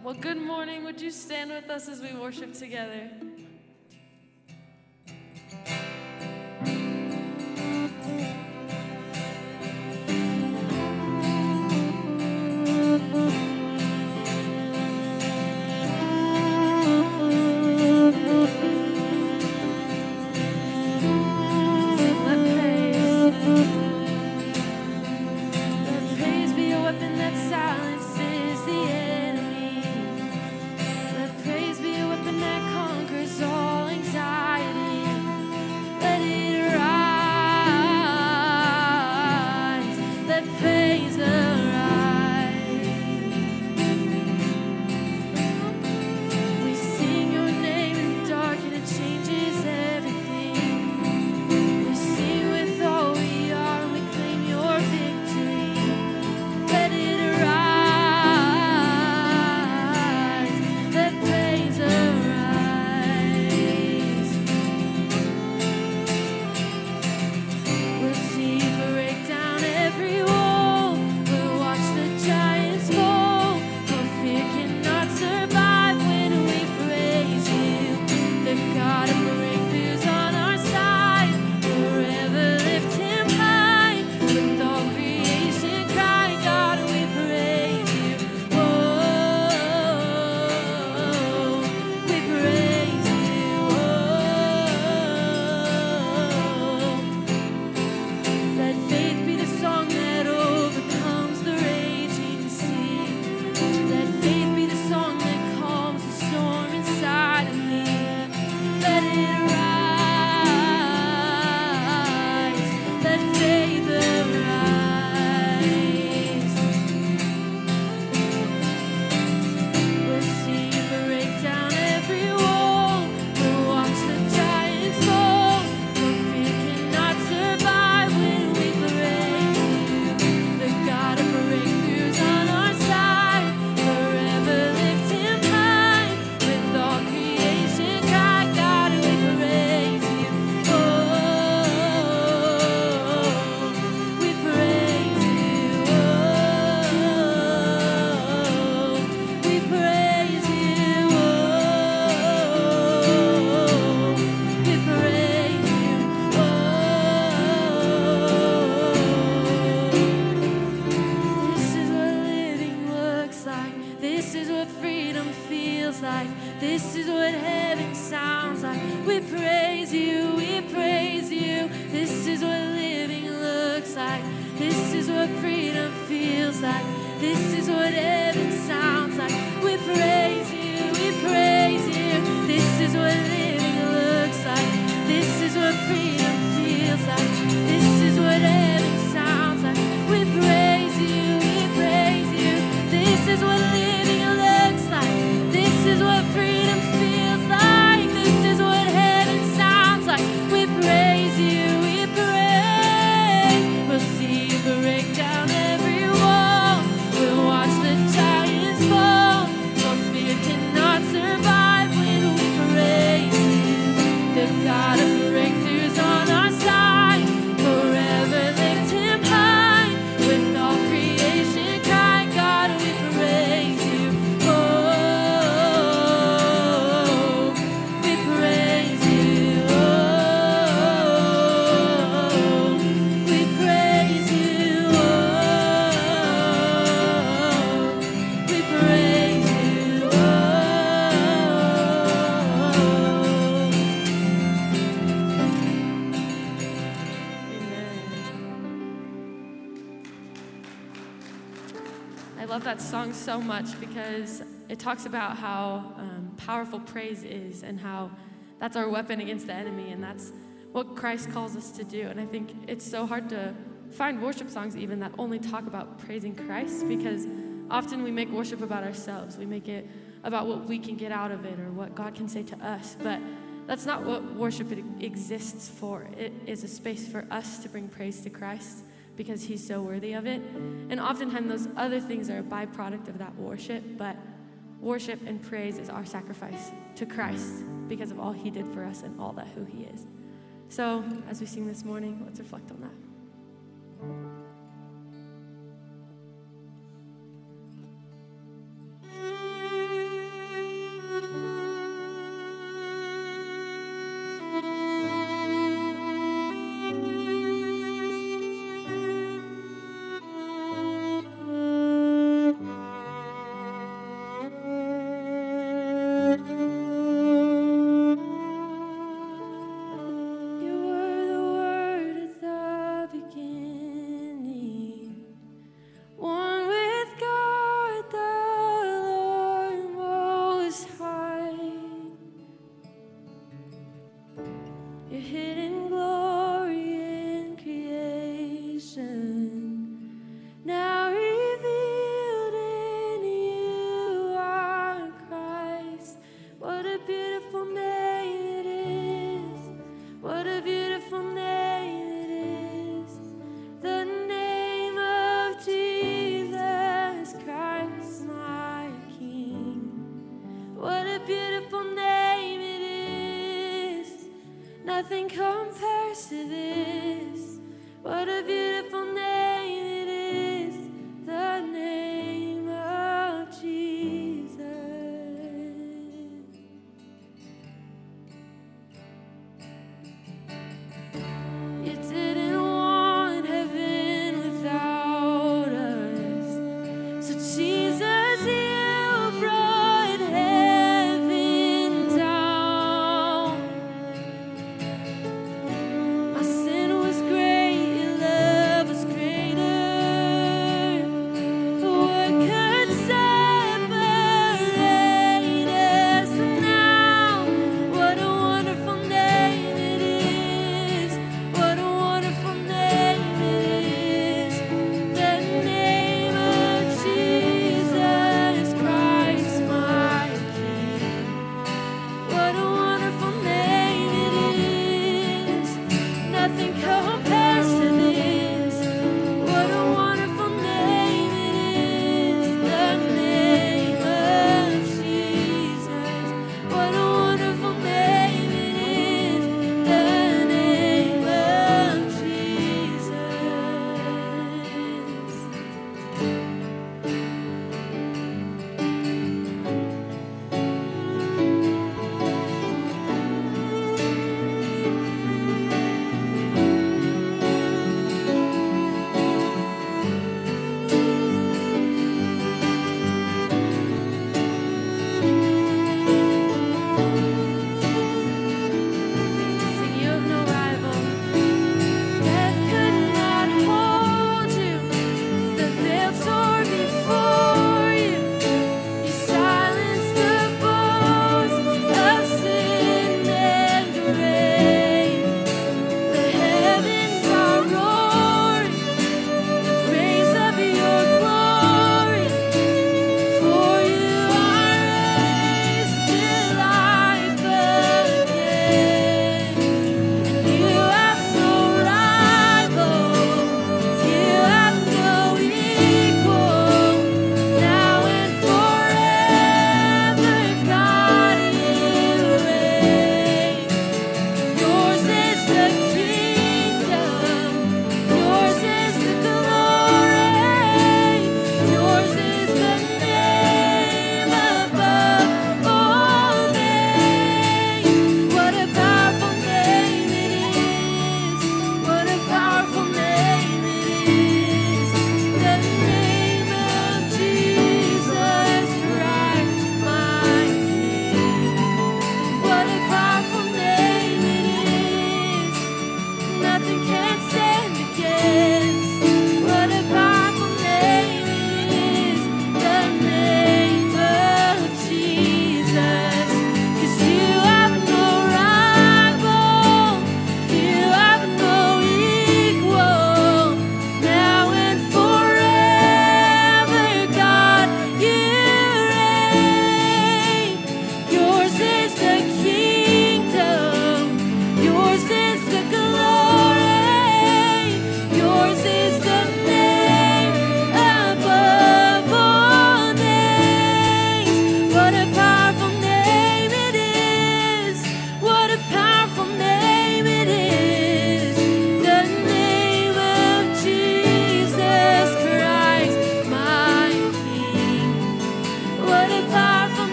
Well, good morning. Would you stand with us as we worship together? I love that song so much because it talks about how um, powerful praise is and how that's our weapon against the enemy, and that's what Christ calls us to do. And I think it's so hard to find worship songs even that only talk about praising Christ because often we make worship about ourselves. We make it about what we can get out of it or what God can say to us. But that's not what worship exists for. It is a space for us to bring praise to Christ because He's so worthy of it. And oftentimes, those other things are a byproduct of that worship, but worship and praise is our sacrifice to Christ because of all He did for us and all that who He is. So, as we sing this morning, let's reflect on that.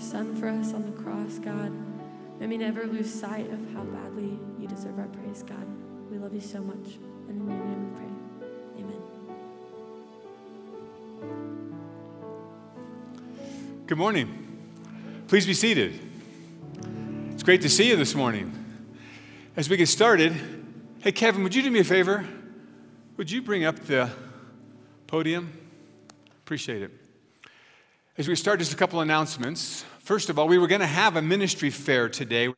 Son for us on the cross, God. May we never lose sight of how badly you deserve our praise, God. We love you so much. And in your name we pray. Amen. Good morning. Please be seated. It's great to see you this morning. As we get started, hey, Kevin, would you do me a favor? Would you bring up the podium? Appreciate it. As we start, just a couple announcements. First of all, we were going to have a ministry fair today.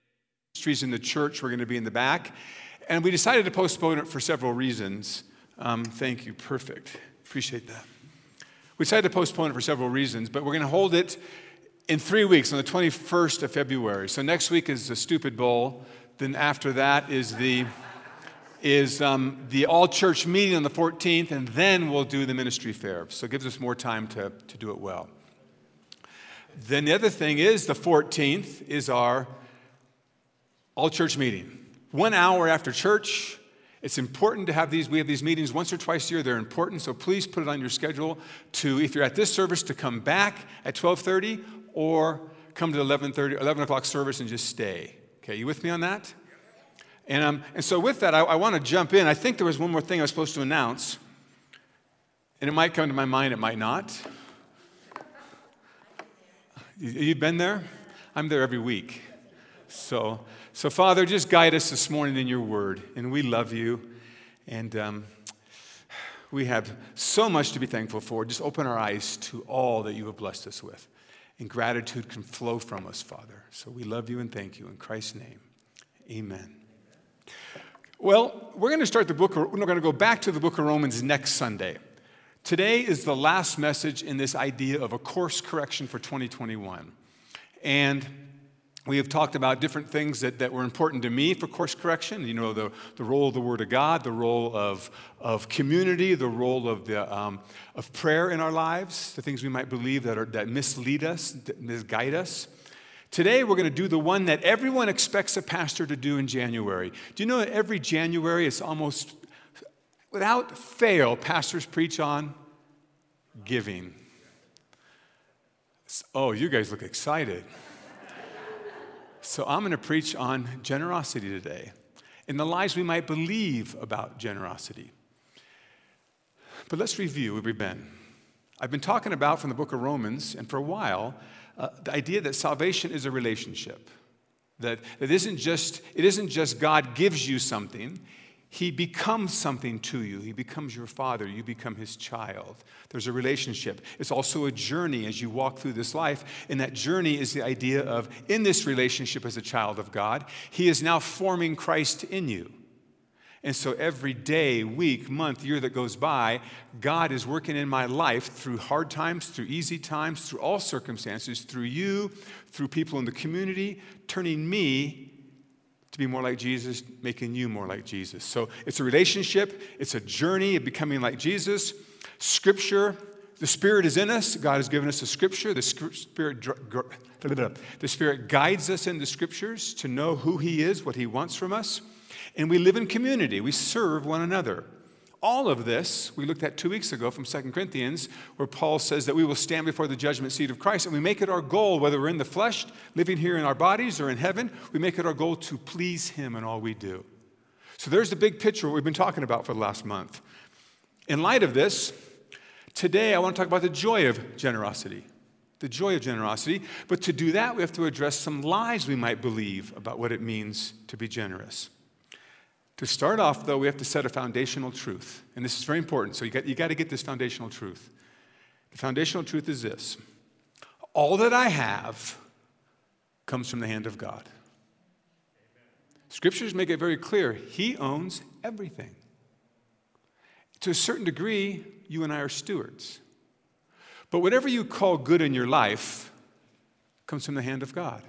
Ministries in the church were going to be in the back, and we decided to postpone it for several reasons. Um, thank you. Perfect. Appreciate that. We decided to postpone it for several reasons, but we're going to hold it in three weeks on the 21st of February. So next week is the Stupid Bowl. Then after that is the is um, the all church meeting on the 14th, and then we'll do the ministry fair. So it gives us more time to, to do it well. Then the other thing is the 14th is our all church meeting. One hour after church, it's important to have these. We have these meetings once or twice a year. They're important, so please put it on your schedule to, if you're at this service, to come back at 12:30 or come to the 11:30, 11 o'clock service and just stay. Okay, you with me on that? And, um, and so with that, I, I want to jump in. I think there was one more thing I was supposed to announce, and it might come to my mind, it might not. You- You've been there? I'm there every week. So, so Father, just guide us this morning in your word. And we love you. And um, we have so much to be thankful for. Just open our eyes to all that you have blessed us with. And gratitude can flow from us, Father. So we love you and thank you. In Christ's name, amen. Well, we're going to start the book, we're going to go back to the book of Romans next Sunday. Today is the last message in this idea of a course correction for 2021. And we have talked about different things that, that were important to me for course correction. You know, the, the role of the Word of God, the role of, of community, the role of, the, um, of prayer in our lives, the things we might believe that, are, that mislead us, that misguide us. Today, we're going to do the one that everyone expects a pastor to do in January. Do you know that every January, it's almost without fail, pastors preach on giving? Oh, you guys look excited. So I'm going to preach on generosity today and the lies we might believe about generosity. But let's review where we've been. I've been talking about from the book of Romans, and for a while, uh, the idea that salvation is a relationship. That it isn't just, it isn't just God gives you something, He becomes something to you. He becomes your father, you become His child. There's a relationship. It's also a journey as you walk through this life, and that journey is the idea of in this relationship as a child of God, He is now forming Christ in you. And so every day, week, month, year that goes by, God is working in my life through hard times, through easy times, through all circumstances, through you, through people in the community, turning me to be more like Jesus, making you more like Jesus. So it's a relationship, it's a journey of becoming like Jesus. Scripture, the Spirit is in us. God has given us the Scripture. The Spirit, the Spirit guides us in the Scriptures to know who He is, what He wants from us. And we live in community, we serve one another. All of this, we looked at two weeks ago from 2 Corinthians, where Paul says that we will stand before the judgment seat of Christ, and we make it our goal, whether we're in the flesh, living here in our bodies, or in heaven, we make it our goal to please Him in all we do. So there's the big picture, we've been talking about for the last month. In light of this, today I want to talk about the joy of generosity. The joy of generosity. But to do that, we have to address some lies we might believe about what it means to be generous. To start off, though, we have to set a foundational truth. And this is very important. So you got, you got to get this foundational truth. The foundational truth is this all that I have comes from the hand of God. Scriptures make it very clear He owns everything. To a certain degree, you and I are stewards. But whatever you call good in your life comes from the hand of God.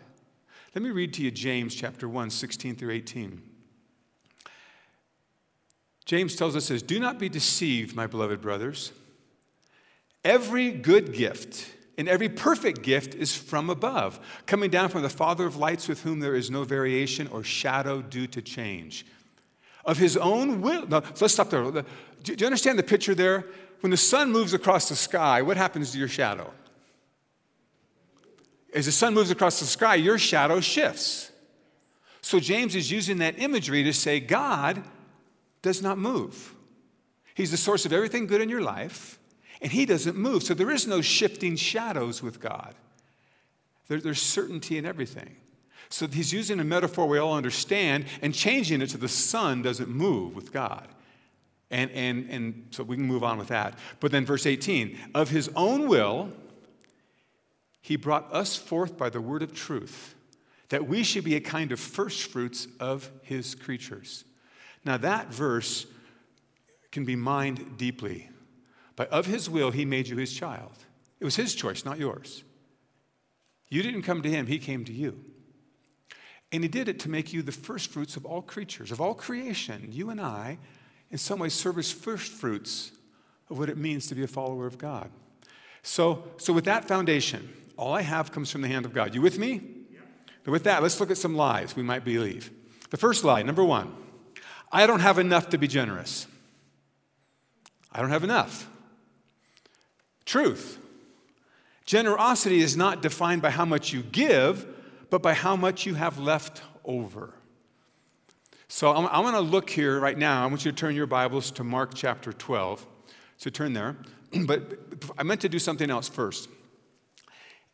Let me read to you James chapter 1, 16 through 18. James tells us, says, Do not be deceived, my beloved brothers. Every good gift and every perfect gift is from above, coming down from the Father of lights, with whom there is no variation or shadow due to change. Of his own will. So let's stop there. Do you understand the picture there? When the sun moves across the sky, what happens to your shadow? As the sun moves across the sky, your shadow shifts. So James is using that imagery to say God does not move. He's the source of everything good in your life, and He doesn't move. So there is no shifting shadows with God. There, there's certainty in everything. So he's using a metaphor we all understand and changing it to the sun doesn't move with God. And, and, and so we can move on with that. But then, verse 18 of his own will, he brought us forth by the word of truth, that we should be a kind of first fruits of his creatures. Now, that verse can be mined deeply. But of his will, he made you his child. It was his choice, not yours. You didn't come to him, he came to you. And he did it to make you the first fruits of all creatures, of all creation. You and I, in some ways, serve as first fruits of what it means to be a follower of God. So, so with that foundation, all I have comes from the hand of God. You with me? Yeah. With that, let's look at some lies we might believe. The first lie, number one I don't have enough to be generous. I don't have enough. Truth. Generosity is not defined by how much you give, but by how much you have left over. So I want to look here right now. I want you to turn your Bibles to Mark chapter 12. So turn there. But I meant to do something else first.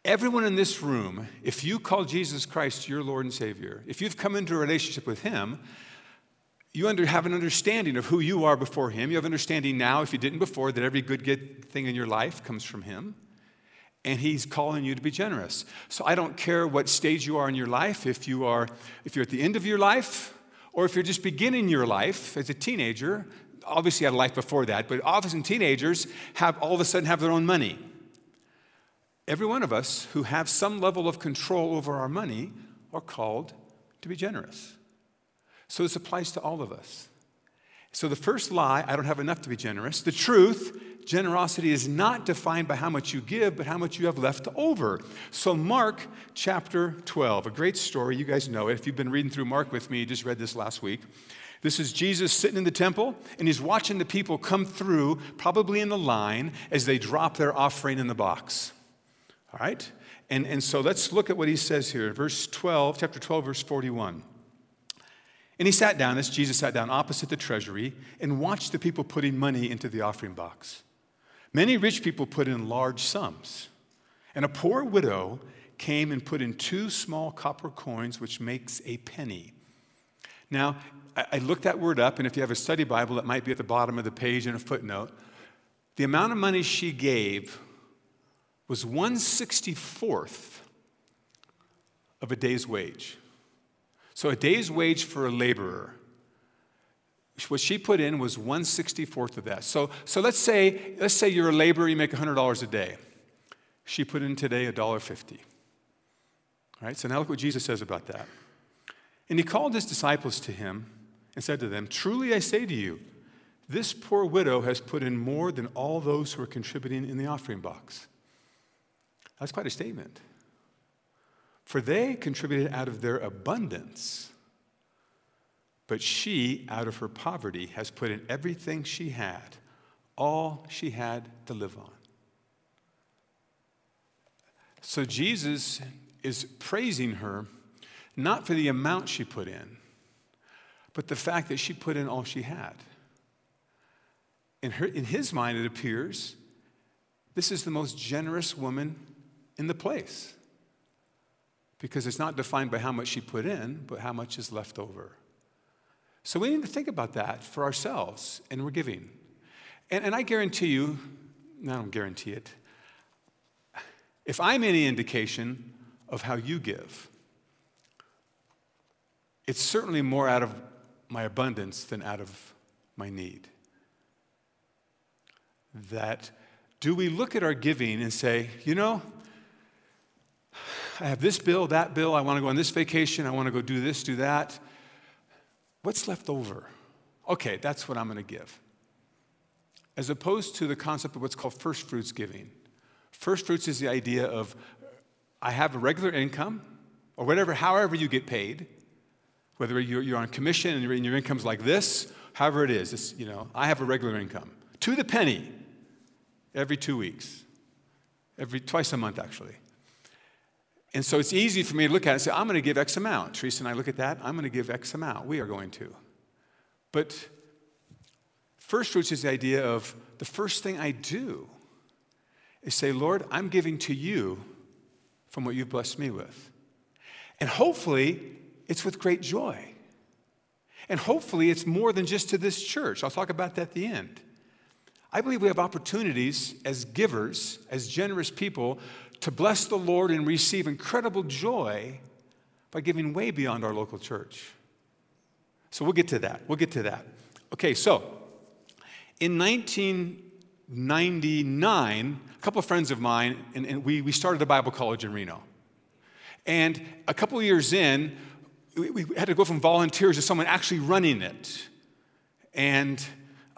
Everyone in this room, if you call Jesus Christ your Lord and Savior, if you've come into a relationship with Him, you under, have an understanding of who you are before Him. You have an understanding now, if you didn't before, that every good, good thing in your life comes from Him. And He's calling you to be generous. So I don't care what stage you are in your life, if you are, if you're at the end of your life, or if you're just beginning your life as a teenager. Obviously, you had a life before that, but often teenagers have all of a sudden have their own money. Every one of us who have some level of control over our money are called to be generous. So this applies to all of us. So the first lie, I don't have enough to be generous. The truth, generosity is not defined by how much you give, but how much you have left over. So Mark chapter 12, a great story. You guys know it. If you've been reading through Mark with me, you just read this last week. This is Jesus sitting in the temple, and he's watching the people come through, probably in the line, as they drop their offering in the box. All right? And, and so let's look at what he says here. Verse 12, chapter 12, verse 41. And he sat down, as Jesus sat down opposite the treasury, and watched the people putting money into the offering box. Many rich people put in large sums, and a poor widow came and put in two small copper coins, which makes a penny. Now, I looked that word up, and if you have a study Bible, it might be at the bottom of the page in a footnote. The amount of money she gave was 164th of a day's wage. So, a day's wage for a laborer, what she put in was 164th of that. So, so let's, say, let's say you're a laborer, you make $100 a day. She put in today $1.50. All right, so now look what Jesus says about that. And he called his disciples to him and said to them, Truly I say to you, this poor widow has put in more than all those who are contributing in the offering box. That's quite a statement. For they contributed out of their abundance, but she, out of her poverty, has put in everything she had, all she had to live on. So Jesus is praising her not for the amount she put in, but the fact that she put in all she had. In, her, in his mind, it appears this is the most generous woman in the place because it's not defined by how much she put in, but how much is left over. So we need to think about that for ourselves, and we're giving. And, and I guarantee you, no, I don't guarantee it, if I'm any indication of how you give, it's certainly more out of my abundance than out of my need. That do we look at our giving and say, you know, I have this bill, that bill, I want to go on this vacation, I want to go do this, do that. What's left over? Okay, that's what I'm going to give. As opposed to the concept of what's called first fruits giving. First fruits is the idea of I have a regular income, or whatever, however you get paid, whether you're, on commission and your, and your income's like this, however it is, it's, you know, I have a regular income. To the penny, every two weeks, every twice a month actually. And so it's easy for me to look at it and say, I'm going to give X amount. Teresa and I look at that, I'm going to give X amount. We are going to. But first fruits is the idea of the first thing I do is say, Lord, I'm giving to you from what you've blessed me with. And hopefully, it's with great joy. And hopefully, it's more than just to this church. I'll talk about that at the end. I believe we have opportunities as givers, as generous people, to bless the Lord and receive incredible joy by giving way beyond our local church. So we'll get to that. We'll get to that. Okay, so in 1999, a couple of friends of mine, and, and we, we started a Bible college in Reno. And a couple of years in, we, we had to go from volunteers to someone actually running it. And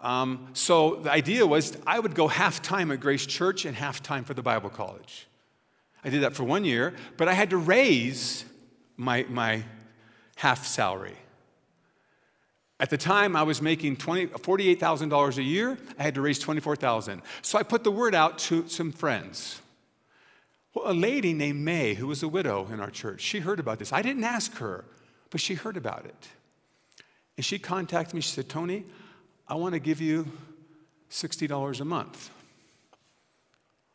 um, so the idea was I would go half time at Grace Church and half time for the Bible college. I did that for one year, but I had to raise my, my half salary. At the time, I was making $48,000 a year. I had to raise 24,000. So I put the word out to some friends. Well, a lady named May, who was a widow in our church, she heard about this. I didn't ask her, but she heard about it. And she contacted me. She said, Tony, I want to give you $60 a month.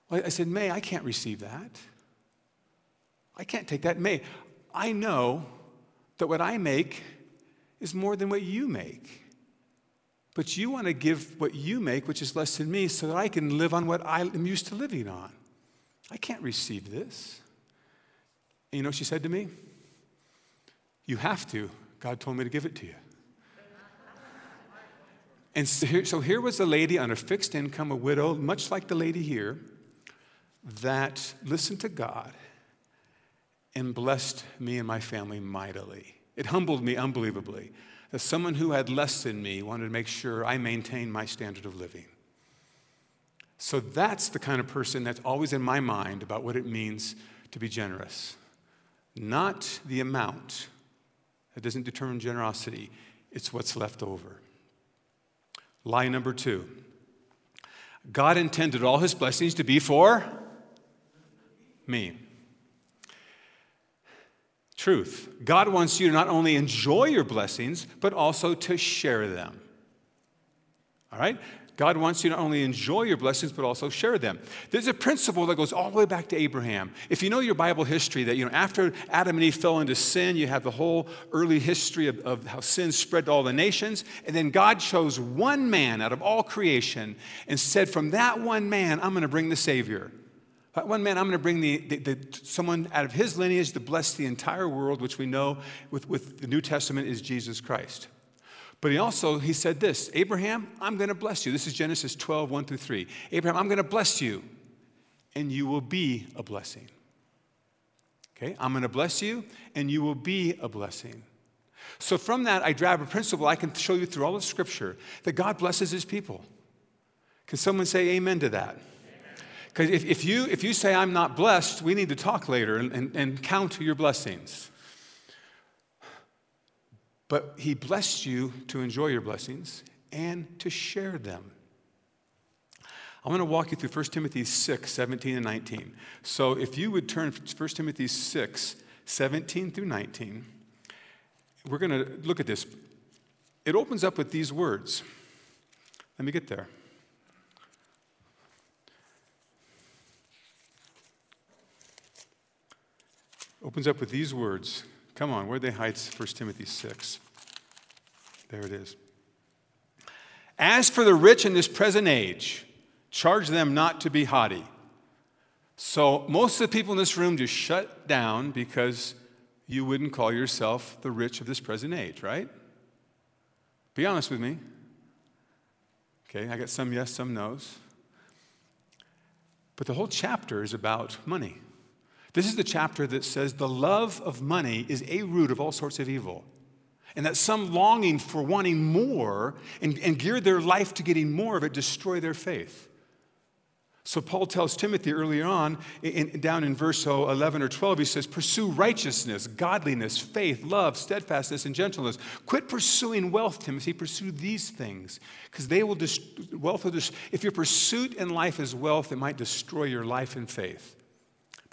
I said, May, I can't receive that. I can't take that. May, I know that what I make is more than what you make. But you want to give what you make, which is less than me, so that I can live on what I am used to living on. I can't receive this. And you know what she said to me? You have to. God told me to give it to you. And so here, so here was a lady on a fixed income, a widow, much like the lady here, that listened to God and blessed me and my family mightily. It humbled me unbelievably that someone who had less than me wanted to make sure I maintained my standard of living. So that's the kind of person that's always in my mind about what it means to be generous. Not the amount, that doesn't determine generosity, it's what's left over. Lie number two God intended all his blessings to be for me. Truth. God wants you to not only enjoy your blessings, but also to share them. All right? God wants you to not only enjoy your blessings, but also share them. There's a principle that goes all the way back to Abraham. If you know your Bible history, that you know, after Adam and Eve fell into sin, you have the whole early history of, of how sin spread to all the nations. And then God chose one man out of all creation and said, From that one man, I'm going to bring the Savior. One man, I'm going to bring the, the, the, someone out of his lineage to bless the entire world, which we know with, with the New Testament is Jesus Christ. But he also, he said this Abraham, I'm going to bless you. This is Genesis 12, 1 through 3. Abraham, I'm going to bless you, and you will be a blessing. Okay, I'm going to bless you, and you will be a blessing. So from that, I grab a principle I can show you through all of Scripture that God blesses his people. Can someone say amen to that? Because if, if, you, if you say, I'm not blessed, we need to talk later and, and, and count your blessings. But he blessed you to enjoy your blessings and to share them. I'm going to walk you through 1 Timothy 6, 17 and 19. So if you would turn 1 Timothy 6, 17 through 19, we're going to look at this. It opens up with these words. Let me get there. Opens up with these words. Come on, where'd they hide 1 Timothy 6? There it is. As for the rich in this present age, charge them not to be haughty. So, most of the people in this room just shut down because you wouldn't call yourself the rich of this present age, right? Be honest with me. Okay, I got some yes, some no's. But the whole chapter is about money. This is the chapter that says the love of money is a root of all sorts of evil. And that some longing for wanting more and, and gear their life to getting more of it destroy their faith. So Paul tells Timothy earlier on, in, down in verse 11 or 12, he says, Pursue righteousness, godliness, faith, love, steadfastness, and gentleness. Quit pursuing wealth, Timothy. Pursue these things, because they will, dist- wealth will dist- if your pursuit in life is wealth, it might destroy your life and faith.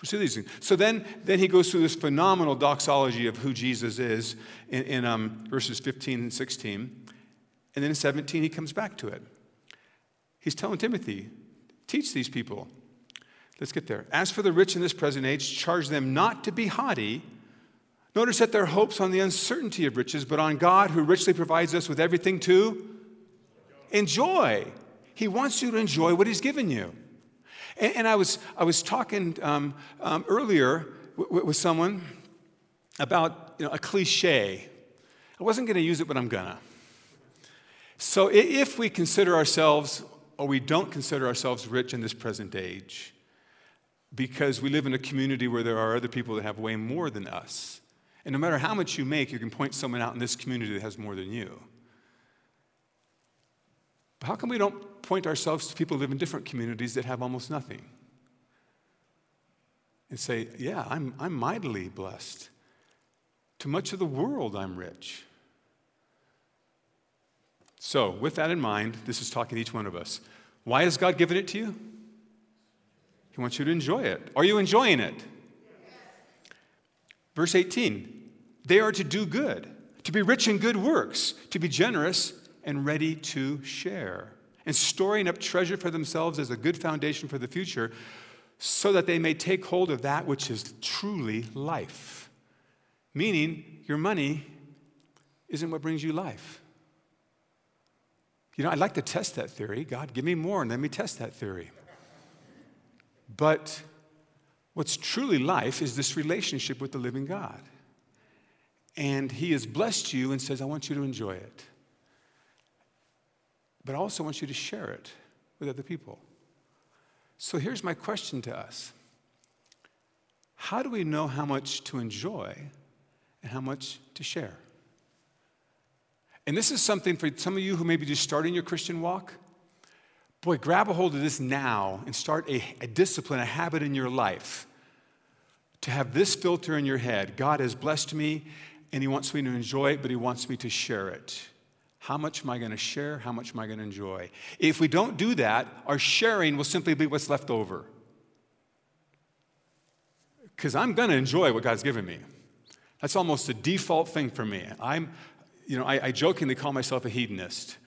Pursue these things. So then, then he goes through this phenomenal doxology of who Jesus is in, in um, verses 15 and 16. And then in 17, he comes back to it. He's telling Timothy, Teach these people. Let's get there. As for the rich in this present age, charge them not to be haughty, nor to set their hopes on the uncertainty of riches, but on God who richly provides us with everything to enjoy. He wants you to enjoy what He's given you. And, and I, was, I was talking um, um, earlier w- with someone about you know, a cliche. I wasn't going to use it, but I'm going to. So if we consider ourselves or we don't consider ourselves rich in this present age because we live in a community where there are other people that have way more than us. And no matter how much you make, you can point someone out in this community that has more than you. But how come we don't point ourselves to people who live in different communities that have almost nothing? And say, yeah, I'm, I'm mightily blessed. To much of the world, I'm rich. So, with that in mind, this is talking to each one of us. Why has God given it to you? He wants you to enjoy it. Are you enjoying it? Verse 18 they are to do good, to be rich in good works, to be generous and ready to share, and storing up treasure for themselves as a good foundation for the future, so that they may take hold of that which is truly life. Meaning, your money isn't what brings you life. You know, I'd like to test that theory. God, give me more and let me test that theory. But what's truly life is this relationship with the living God. And He has blessed you and says, I want you to enjoy it. But I also want you to share it with other people. So here's my question to us How do we know how much to enjoy and how much to share? And this is something for some of you who may be just starting your Christian walk. Boy, grab a hold of this now and start a, a discipline, a habit in your life to have this filter in your head God has blessed me and He wants me to enjoy it, but He wants me to share it. How much am I going to share? How much am I going to enjoy? If we don't do that, our sharing will simply be what's left over. Because I'm going to enjoy what God's given me. That's almost a default thing for me. I'm, you know, I, I jokingly call myself a hedonist.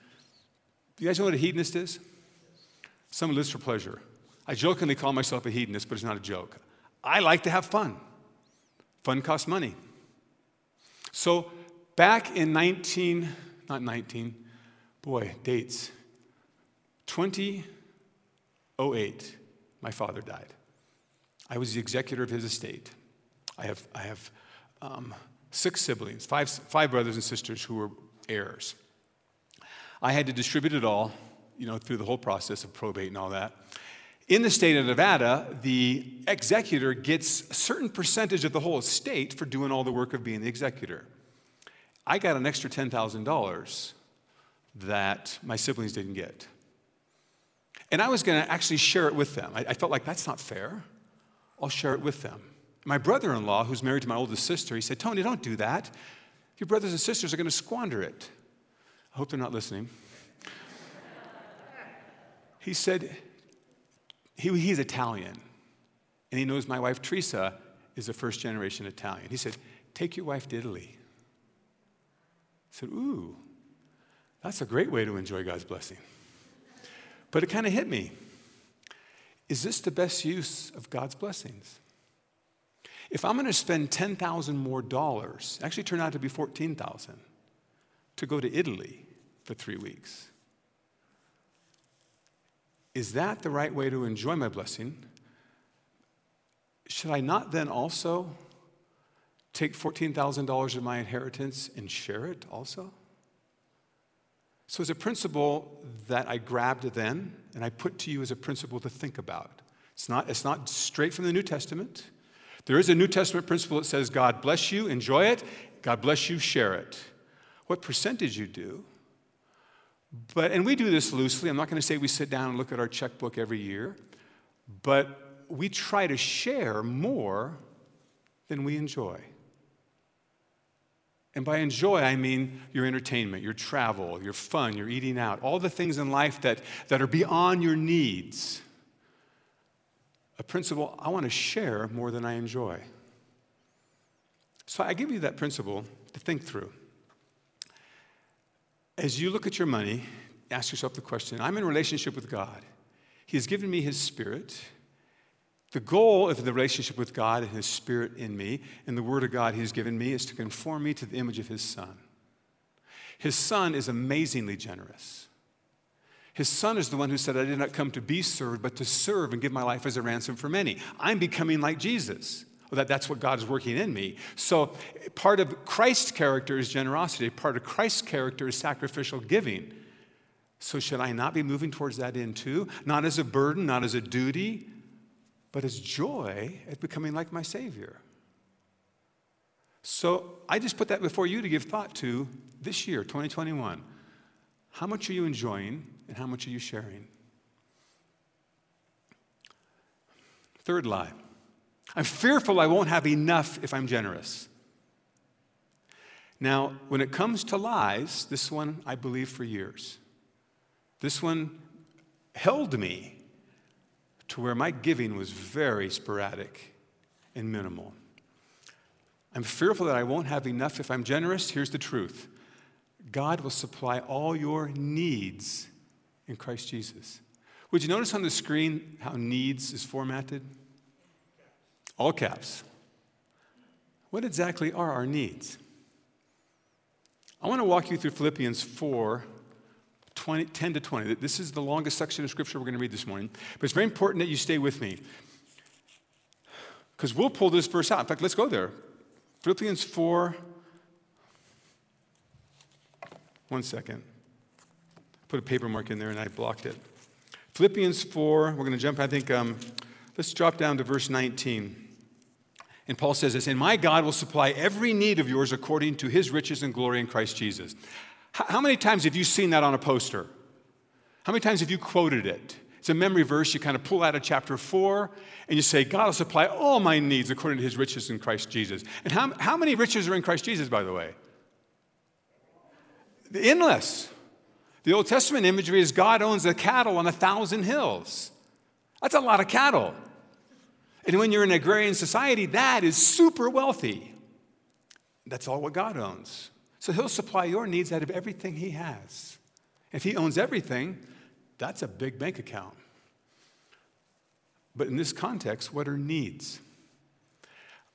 Do you guys know what a hedonist is? Someone lives for pleasure. I jokingly call myself a hedonist, but it's not a joke. I like to have fun. Fun costs money. So back in 19, not 19, boy, dates, 2008, my father died. I was the executor of his estate. I have, I have um, six siblings, five, five brothers and sisters who were heirs. I had to distribute it all, you know, through the whole process of probate and all that. In the state of Nevada, the executor gets a certain percentage of the whole estate for doing all the work of being the executor. I got an extra $10,000 that my siblings didn't get. And I was going to actually share it with them. I, I, felt like that's not fair. I'll share it with them. My brother in law, who's married to my oldest sister, he said, Tony, don't do that. Your brothers and sisters are going to squander it. I hope they're not listening. he said, he, he's Italian, and he knows my wife Teresa is a first generation Italian. He said, Take your wife to Italy. Said, Ooh, that's a great way to enjoy God's blessing. But it kind of hit me. Is this the best use of God's blessings? If I'm going to spend 10,000 more dollars, actually turned out to be 14,000 to go to Italy for 3 weeks. Is that the right way to enjoy my blessing? Should I not then also take $14,000 of my inheritance and share it also? So, it's a principle that I grabbed then and I put to you as a principle to think about. It's not, it's not straight from the New Testament. There is a New Testament principle that says, God bless you, enjoy it. God bless you, share it. What percentage you do, but, and we do this loosely. I'm not going to say we sit down and look at our checkbook every year, but we try to share more than we enjoy. And by enjoy, I mean your entertainment, your travel, your fun, your eating out, all the things in life that, that are beyond your needs. A principle I want to share more than I enjoy. So I give you that principle to think through. As you look at your money, ask yourself the question I'm in relationship with God. He has given me His Spirit. The goal of the relationship with God and His Spirit in me and the Word of God He has given me is to conform me to the image of His Son. His Son is amazingly generous. His Son is the one who said, I did not come to be served, but to serve and give my life as a ransom for many. I'm becoming like Jesus. Well, that, that's what God is working in me. So, part of Christ's character is generosity, part of Christ's character is sacrificial giving. So, should I not be moving towards that end too? Not as a burden, not as a duty, but it's joy at becoming like my Savior. So I just put that before you to give thought to this year, 2021. How much are you enjoying and how much are you sharing? Third lie I'm fearful I won't have enough if I'm generous. Now, when it comes to lies, this one I believe for years. This one held me to where my giving was very sporadic and minimal. I'm fearful that I won't have enough if I'm generous. Here's the truth God will supply all your needs in Christ Jesus. Would you notice on the screen how needs is formatted? All caps. What exactly are our needs? I want to walk you through Philippians 4 20, 10 to 20. This is the longest section of scripture we're going to read this morning, but it's very important that you stay with me because we'll pull this verse out. In fact, let's go there. Philippians 4. One second. Put a paper mark in there and I blocked it. Philippians 4, we're going to jump, I think, um, let's drop down to verse 19. And Paul says this, and my God will supply every need of yours according to his riches and glory in Christ Jesus. How many times have you seen that on a poster? How many times have you quoted it? It's a memory verse you kind of pull out of chapter 4 and you say, God will supply all my needs according to his riches in Christ Jesus. And how, how many riches are in Christ Jesus, by the way? The endless. The Old Testament imagery is God owns the cattle on a thousand hills. That's a lot of cattle. And when you're in an agrarian society, that is super wealthy. That's all what God owns. So he'll supply your needs out of everything he has. If he owns everything, that's a big bank account. But in this context, what are needs?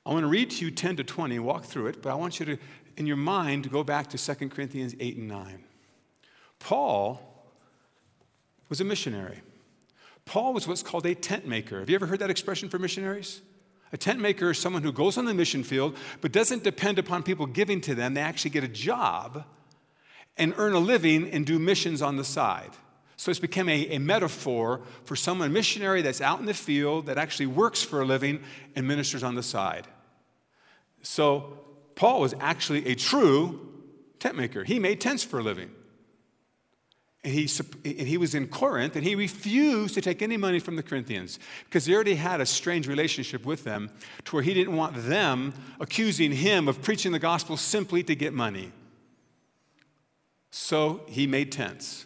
I want to read to you 10 to 20, walk through it, but I want you to, in your mind, go back to 2 Corinthians 8 and 9. Paul was a missionary. Paul was what's called a tent maker. Have you ever heard that expression for missionaries? A tent maker is someone who goes on the mission field but doesn't depend upon people giving to them. They actually get a job and earn a living and do missions on the side. So it's become a, a metaphor for someone, missionary that's out in the field that actually works for a living and ministers on the side. So Paul was actually a true tent maker. He made tents for a living. And he, and he was in Corinth and he refused to take any money from the Corinthians because he already had a strange relationship with them to where he didn't want them accusing him of preaching the gospel simply to get money. So he made tents.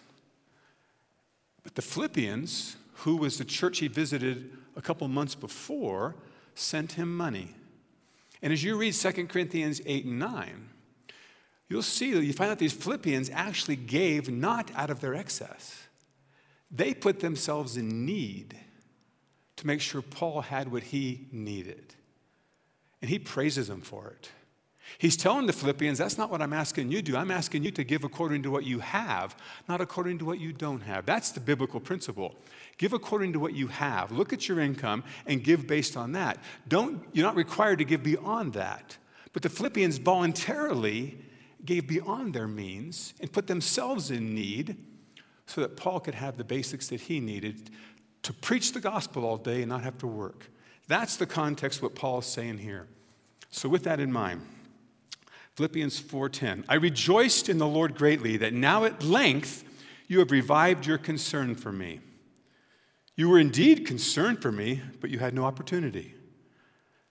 But the Philippians, who was the church he visited a couple months before, sent him money. And as you read 2 Corinthians 8 and 9, you'll see that you find out these Philippians actually gave not out of their excess. They put themselves in need to make sure Paul had what he needed. And he praises them for it. He's telling the Philippians, that's not what I'm asking you to do. I'm asking you to give according to what you have, not according to what you don't have. That's the biblical principle. Give according to what you have. Look at your income and give based on that. Don't, you're not required to give beyond that. But the Philippians voluntarily gave beyond their means and put themselves in need so that Paul could have the basics that he needed to preach the gospel all day and not have to work. That's the context what Paul is saying here. So with that in mind, Philippians 4:10. I rejoiced in the Lord greatly that now at length you have revived your concern for me. You were indeed concerned for me, but you had no opportunity.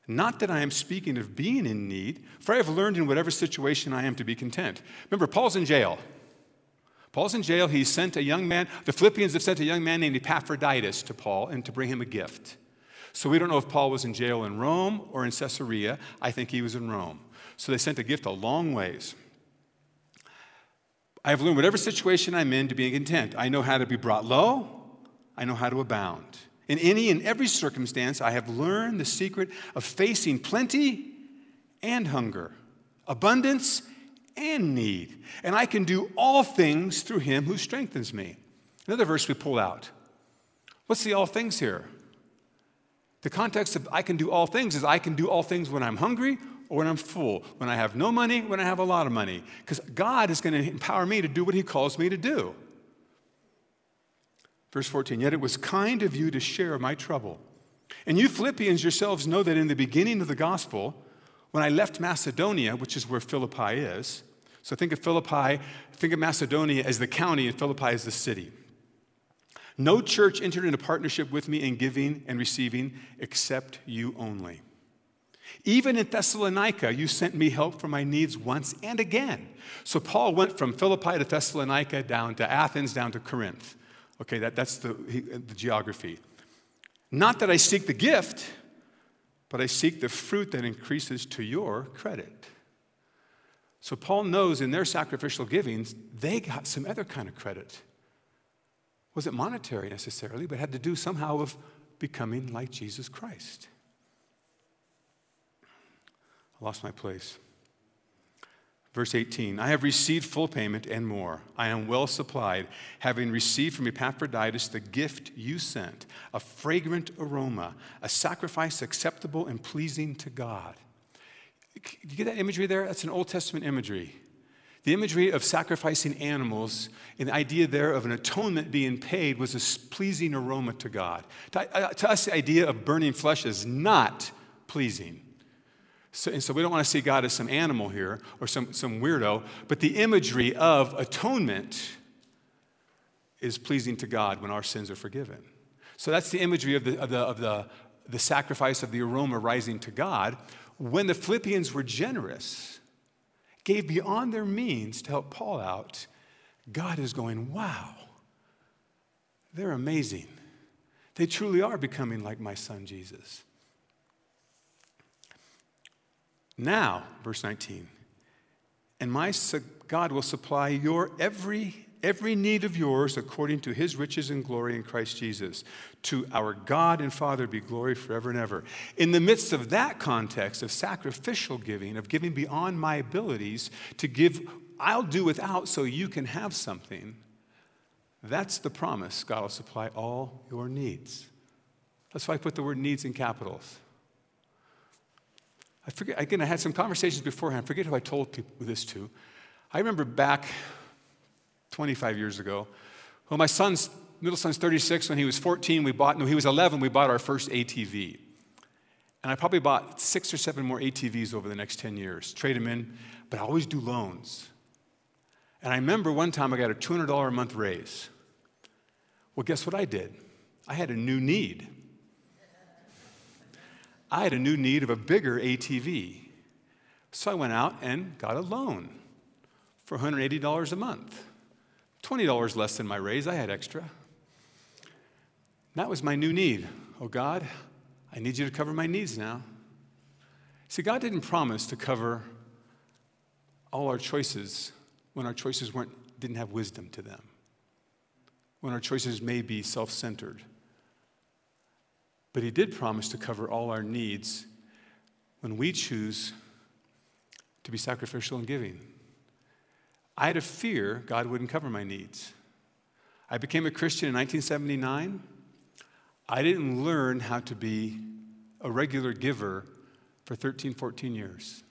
Not that I am speaking of being in need, for I have learned in whatever situation I am to be content. Remember, Paul's in jail. Paul's in jail. He sent a young man, the Philippians have sent a young man named Epaphroditus to Paul and to bring him a gift. So we don't know if Paul was in jail in Rome or in Caesarea. I think he was in Rome. So they sent a gift a long ways. I have learned whatever situation I'm in to be content. I know how to be brought low, I know how to abound. In any and every circumstance, I have learned the secret of facing plenty and hunger, abundance and need. And I can do all things through him who strengthens me. Another verse we pull out. What's the all things here? The context of I can do all things is I can do all things when I'm hungry or when I'm full, when I have no money, when I have a lot of money. Because God is going to empower me to do what He calls me to do. Verse 14, yet it was kind of you to share my trouble. And you Philippians yourselves know that in the beginning of the gospel, when I left Macedonia, which is where Philippi is, so think of Philippi, think of Macedonia as the county and Philippi as the city. No church entered into partnership with me in giving and receiving except you only. Even in Thessalonica, you sent me help for my needs once and again. So Paul went from Philippi to Thessalonica, down to Athens, down to Corinth. Okay, that, that's the, the geography. Not that I seek the gift, but I seek the fruit that increases to your credit. So Paul knows in their sacrificial givings, they got some other kind of credit. Wasn't monetary necessarily, but had to do somehow of becoming like Jesus Christ. I lost my place. Verse 18 I have received full payment and more. I am well supplied, having received from Epaphroditus the gift you sent, a fragrant aroma, a sacrifice acceptable and pleasing to God. You get that imagery there? That's an Old Testament imagery. The imagery of sacrificing animals and the idea there of an atonement being paid was a pleasing aroma to God. To, uh, to us, the idea of burning flesh is not pleasing. So, and so we don't want to see God as some animal here or some, some weirdo, but the imagery of atonement is pleasing to God when our sins are forgiven. So that's the imagery of the, of the, of the, the sacrifice of the aroma rising to God. When the Philippians were generous, gave beyond their means to help Paul out, God is going, wow, they're amazing. They truly are becoming like my son Jesus. Now, verse 19, and my God will supply your every every need of yours according to his riches and glory in Christ Jesus. To our God and Father be glory forever and ever. In the midst of that context of sacrificial giving, of giving beyond my abilities to give, I'll do without so you can have something. That's the promise. God will supply all your needs. That's why I put the word needs in capitals. I forget, again, I had some conversations beforehand. I forget who I told people this to. I remember back 25 years ago. Well, my son's, middle son's 36. When he was 14, we bought, no, he was 11, we bought our first ATV. And I probably bought six or seven more ATVs over the next 10 years, trade them in, but I always do loans. And I remember one time I got a $200 a month raise. Well, guess what I did? I had a new need. I had a new need of a bigger ATV. So I went out and got a loan for $180 a month. $20 less than my raise, I had extra. That was my new need. Oh God, I need you to cover my needs now. See, God didn't promise to cover all our choices when our choices weren't, didn't have wisdom to them, when our choices may be self centered. But He did promise to cover all our needs when we choose to be sacrificial and giving. I had a fear God wouldn't cover my needs. I became a Christian in 1979. I didn't learn how to be a regular giver for 13, 14 years.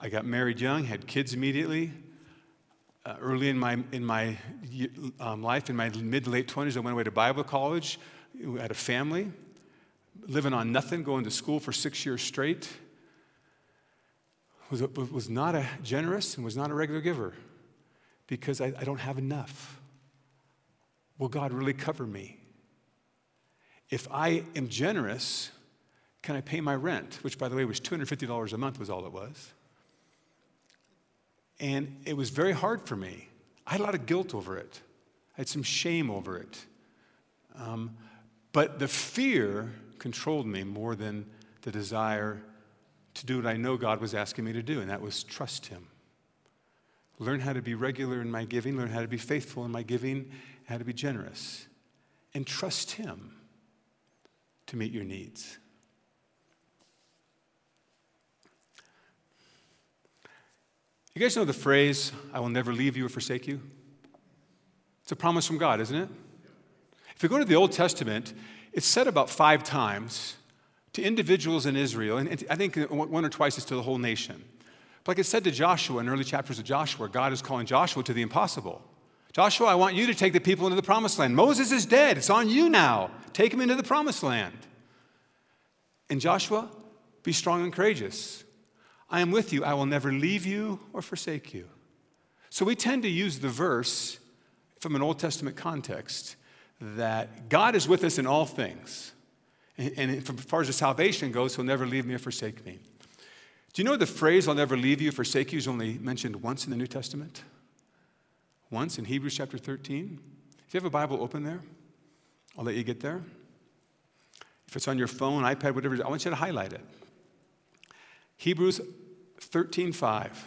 I got married young, had kids immediately. Uh, early in my, in my um, life, in my mid to late 20s, I went away to Bible college, had a family, living on nothing, going to school for six years straight. Was, was not a generous and was not a regular giver because I, I don't have enough. Will God really cover me? If I am generous, can I pay my rent? Which, by the way, was $250 a month, was all it was. And it was very hard for me. I had a lot of guilt over it, I had some shame over it. Um, but the fear controlled me more than the desire to do what I know God was asking me to do, and that was trust Him. Learn how to be regular in my giving, learn how to be faithful in my giving, how to be generous, and trust Him to meet your needs. You guys know the phrase, I will never leave you or forsake you? It's a promise from God, isn't it? If you go to the Old Testament, it's said about five times to individuals in Israel, and I think one or twice it's to the whole nation. But like it said to Joshua in early chapters of Joshua, God is calling Joshua to the impossible. Joshua, I want you to take the people into the promised land. Moses is dead. It's on you now. Take him into the promised land. And Joshua, be strong and courageous. I am with you. I will never leave you or forsake you. So we tend to use the verse from an Old Testament context that God is with us in all things. And as far as the salvation goes, He'll never leave me or forsake me. Do you know the phrase, I'll never leave you, forsake you, is only mentioned once in the New Testament? once in Hebrews chapter 13. If you have a Bible open there, I'll let you get there. If it's on your phone, iPad, whatever, I want you to highlight it. Hebrews 13:5.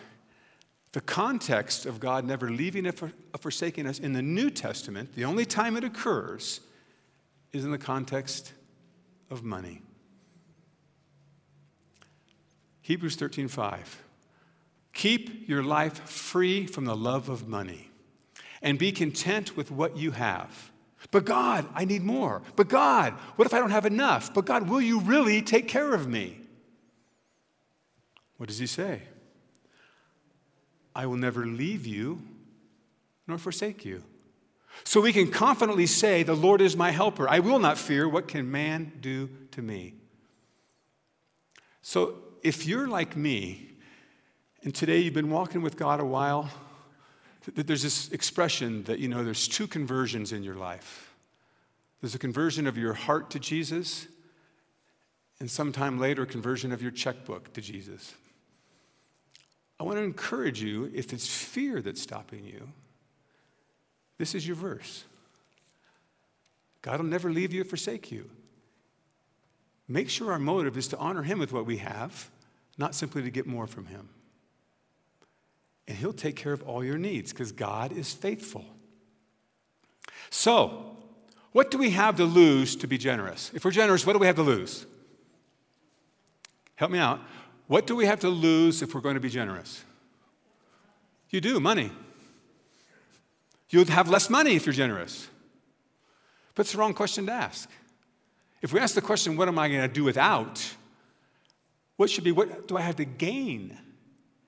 The context of God never leaving or forsaking us in the New Testament, the only time it occurs, is in the context of money. Hebrews 13:5. Keep your life free from the love of money and be content with what you have. But God, I need more. But God, what if I don't have enough? But God, will you really take care of me? What does he say? I will never leave you nor forsake you. So we can confidently say, The Lord is my helper. I will not fear. What can man do to me? So if you're like me, and today you've been walking with God a while, there's this expression that, you know, there's two conversions in your life. There's a conversion of your heart to Jesus, and sometime later, a conversion of your checkbook to Jesus. I want to encourage you, if it's fear that's stopping you, this is your verse. God will never leave you or forsake you. Make sure our motive is to honor Him with what we have, not simply to get more from Him and He'll take care of all your needs because God is faithful. So, what do we have to lose to be generous? If we're generous, what do we have to lose? Help me out. What do we have to lose if we're going to be generous? You do, money. You'll have less money if you're generous. But it's the wrong question to ask. If we ask the question, what am I going to do without? What should be, what do I have to gain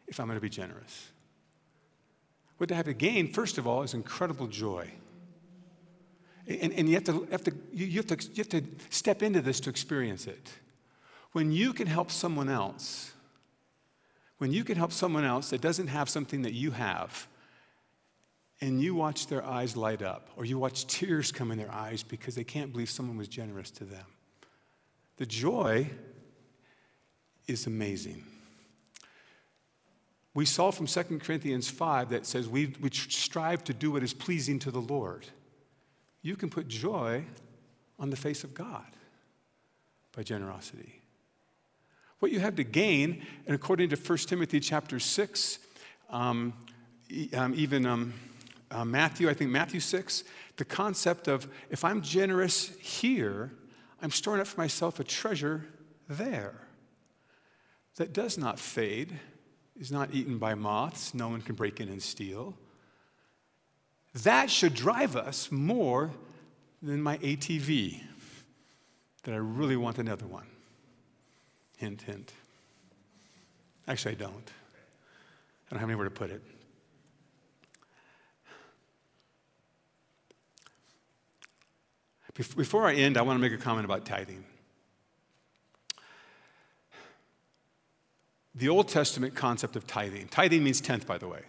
if I'm going to be generous? what do I have to gain, first of all, is incredible joy. And, and you, have to, have to, you, have to, you have to step into this to experience it. When you can help someone else, when you can help someone else that doesn't have something that you have, and you watch their eyes light up, or you watch tears come in their eyes because they can't believe someone was generous to them, the joy is amazing. We saw from 2 Corinthians 5 that says we, we strive to do what is pleasing to the Lord. You can put joy on the face of God by generosity. What you have to gain, and according to 1 Timothy chapter 6, um, um, even um, uh, Matthew, I think Matthew 6, the concept of if I'm generous here, I'm storing up for myself a treasure there that does not fade, is not eaten by moths, no one can break in and steal. That should drive us more than my ATV, that I really want another one. Hint, hint. Actually, I don't. I don't have anywhere to put it. Before I end, I want to make a comment about tithing. The Old Testament concept of tithing, tithing means tenth, by the way.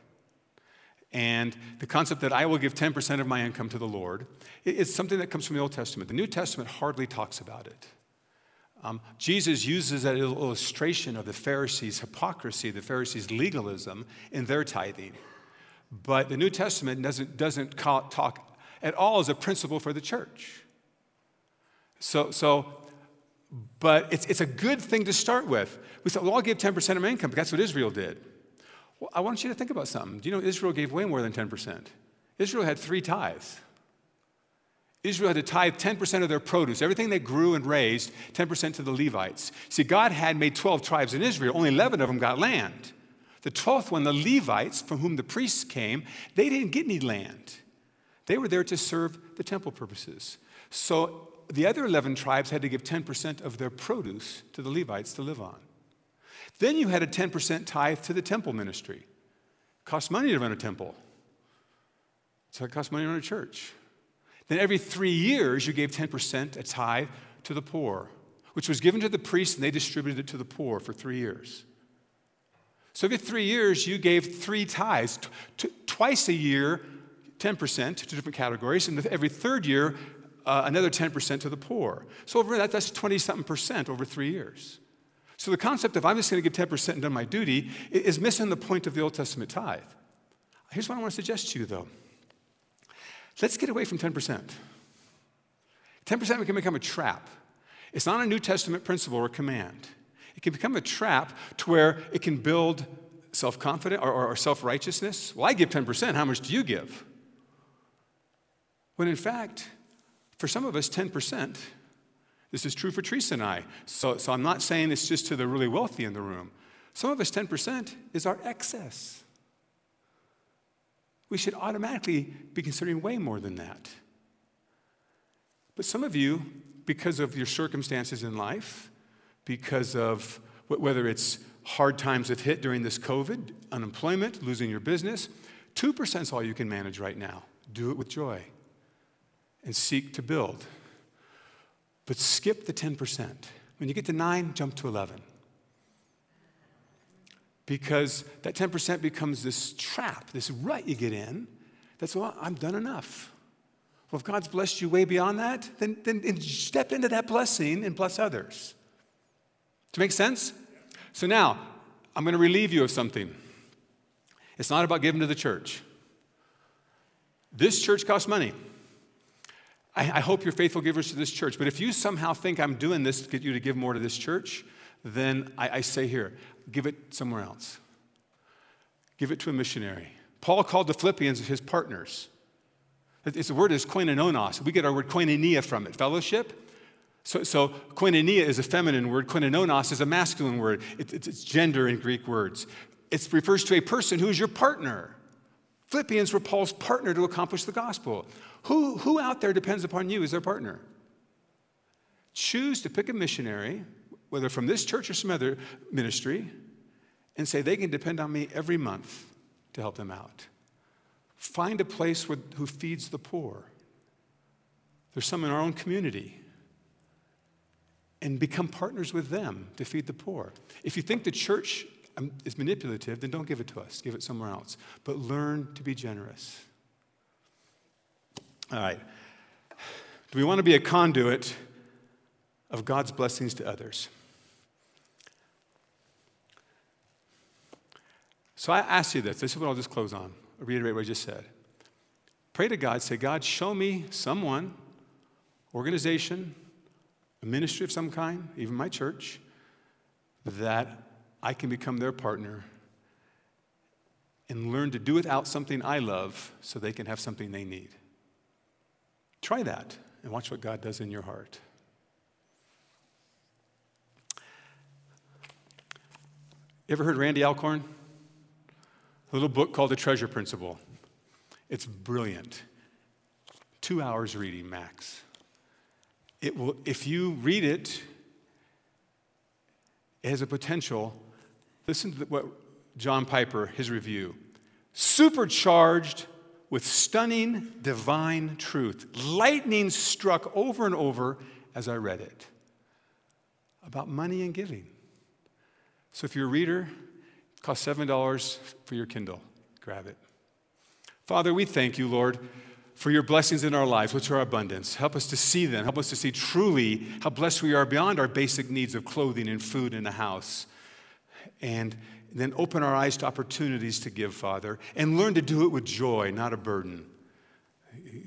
And the concept that I will give 10% of my income to the Lord is something that comes from the Old Testament. The New Testament hardly talks about it. Um, Jesus uses that illustration of the Pharisees' hypocrisy, the Pharisees' legalism in their tithing. But the New Testament doesn't, doesn't talk at all as a principle for the church. So, so but it's, it's a good thing to start with. We said, well, I'll give 10% of my income, that's what Israel did. Well, I want you to think about something. Do you know Israel gave way more than 10%? Israel had three tithes. Israel had to tithe 10% of their produce, everything they grew and raised, 10% to the Levites. See, God had made 12 tribes in Israel, only 11 of them got land. The 12th one, the Levites, from whom the priests came, they didn't get any land. They were there to serve the temple purposes. So the other 11 tribes had to give 10% of their produce to the Levites to live on. Then you had a 10% tithe to the temple ministry. It cost money to run a temple. It cost money to run a church. Then every three years, you gave 10% a tithe to the poor, which was given to the priests and they distributed it to the poor for three years. So every three years, you gave three tithes. T- twice a year, 10% to different categories, and every third year, uh, another 10% to the poor. So over that, that's 20 something percent over three years. So the concept of I'm just going to give 10% and done my duty is missing the point of the Old Testament tithe. Here's what I want to suggest to you, though. Let's get away from 10%. 10% can become a trap. It's not a New Testament principle or command. It can become a trap to where it can build self confidence or, or, or self righteousness. Well, I give 10%. How much do you give? When in fact, for some of us, 10%, this is true for Teresa and I. So, so I'm not saying it's just to the really wealthy in the room. Some of us, 10% is our excess. We should automatically be considering way more than that. But some of you, because of your circumstances in life, because of whether it's hard times have hit during this COVID, unemployment, losing your business, 2% is all you can manage right now. Do it with joy and seek to build. But skip the 10%. When you get to 9, jump to 11. Because that 10% becomes this trap, this rut you get in. That's, well, I'm done enough. Well, if God's blessed you way beyond that, then, then step into that blessing and bless others. To make sense? So now, I'm going to relieve you of something. It's not about giving to the church. This church costs money. I, I hope you're faithful givers to this church. But if you somehow think I'm doing this to get you to give more to this church, then I, I say here, give it somewhere else. Give it to a missionary. Paul called the Philippians his partners. It's, the word is koinonos. We get our word koinonia from it, fellowship. So, so koinonia is a feminine word, koinonos is a masculine word. It, it's, it's gender in Greek words. It refers to a person who is your partner. Philippians were Paul's partner to accomplish the gospel. Who, who out there depends upon you as their partner? Choose to pick a missionary, whether from this church or some other ministry, and say they can depend on me every month to help them out. Find a place where, who feeds the poor. There's some in our own community. And become partners with them to feed the poor. If you think the church um, is manipulative, then don't give it to us. Give it somewhere else. But learn to be generous. All right. Do we want to be a conduit of God's blessings to others? So I ask you this. This is what I'll just close on. I'll reiterate what I just said. Pray to God, say, God, show me someone, organization, a ministry of some kind, even my church, that I can become their partner and learn to do without something I love so they can have something they need. Try that and watch what God does in your heart. You ever heard Randy Alcorn? A little book called The Treasure Principle. It's brilliant. Two hours reading max. It will, if you read it, it has a potential. Listen to what John Piper, his review. Supercharged with stunning divine truth. Lightning struck over and over as I read it about money and giving. So if you're a reader, Cost $7 for your Kindle. Grab it. Father, we thank you, Lord, for your blessings in our lives, which are abundance. Help us to see them. Help us to see truly how blessed we are beyond our basic needs of clothing and food in a house. And then open our eyes to opportunities to give, Father, and learn to do it with joy, not a burden.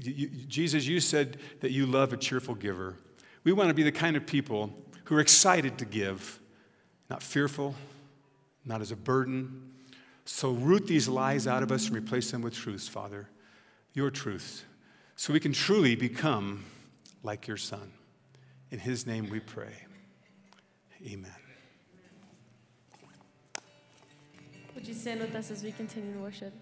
You, Jesus, you said that you love a cheerful giver. We want to be the kind of people who are excited to give, not fearful, not as a burden. So root these lies out of us and replace them with truths, Father, your truths, so we can truly become like your Son. In his name we pray. Amen. Would you stand with us as we continue to worship?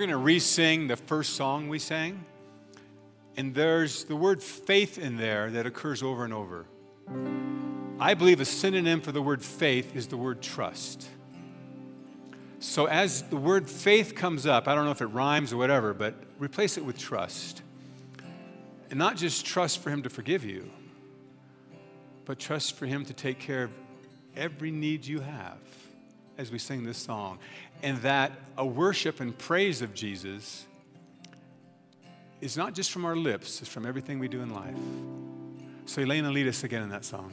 Going to re sing the first song we sang. And there's the word faith in there that occurs over and over. I believe a synonym for the word faith is the word trust. So as the word faith comes up, I don't know if it rhymes or whatever, but replace it with trust. And not just trust for Him to forgive you, but trust for Him to take care of every need you have as we sing this song. And that a worship and praise of Jesus is not just from our lips, it's from everything we do in life. So, Elena, lead us again in that song.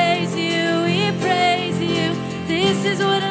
This is what living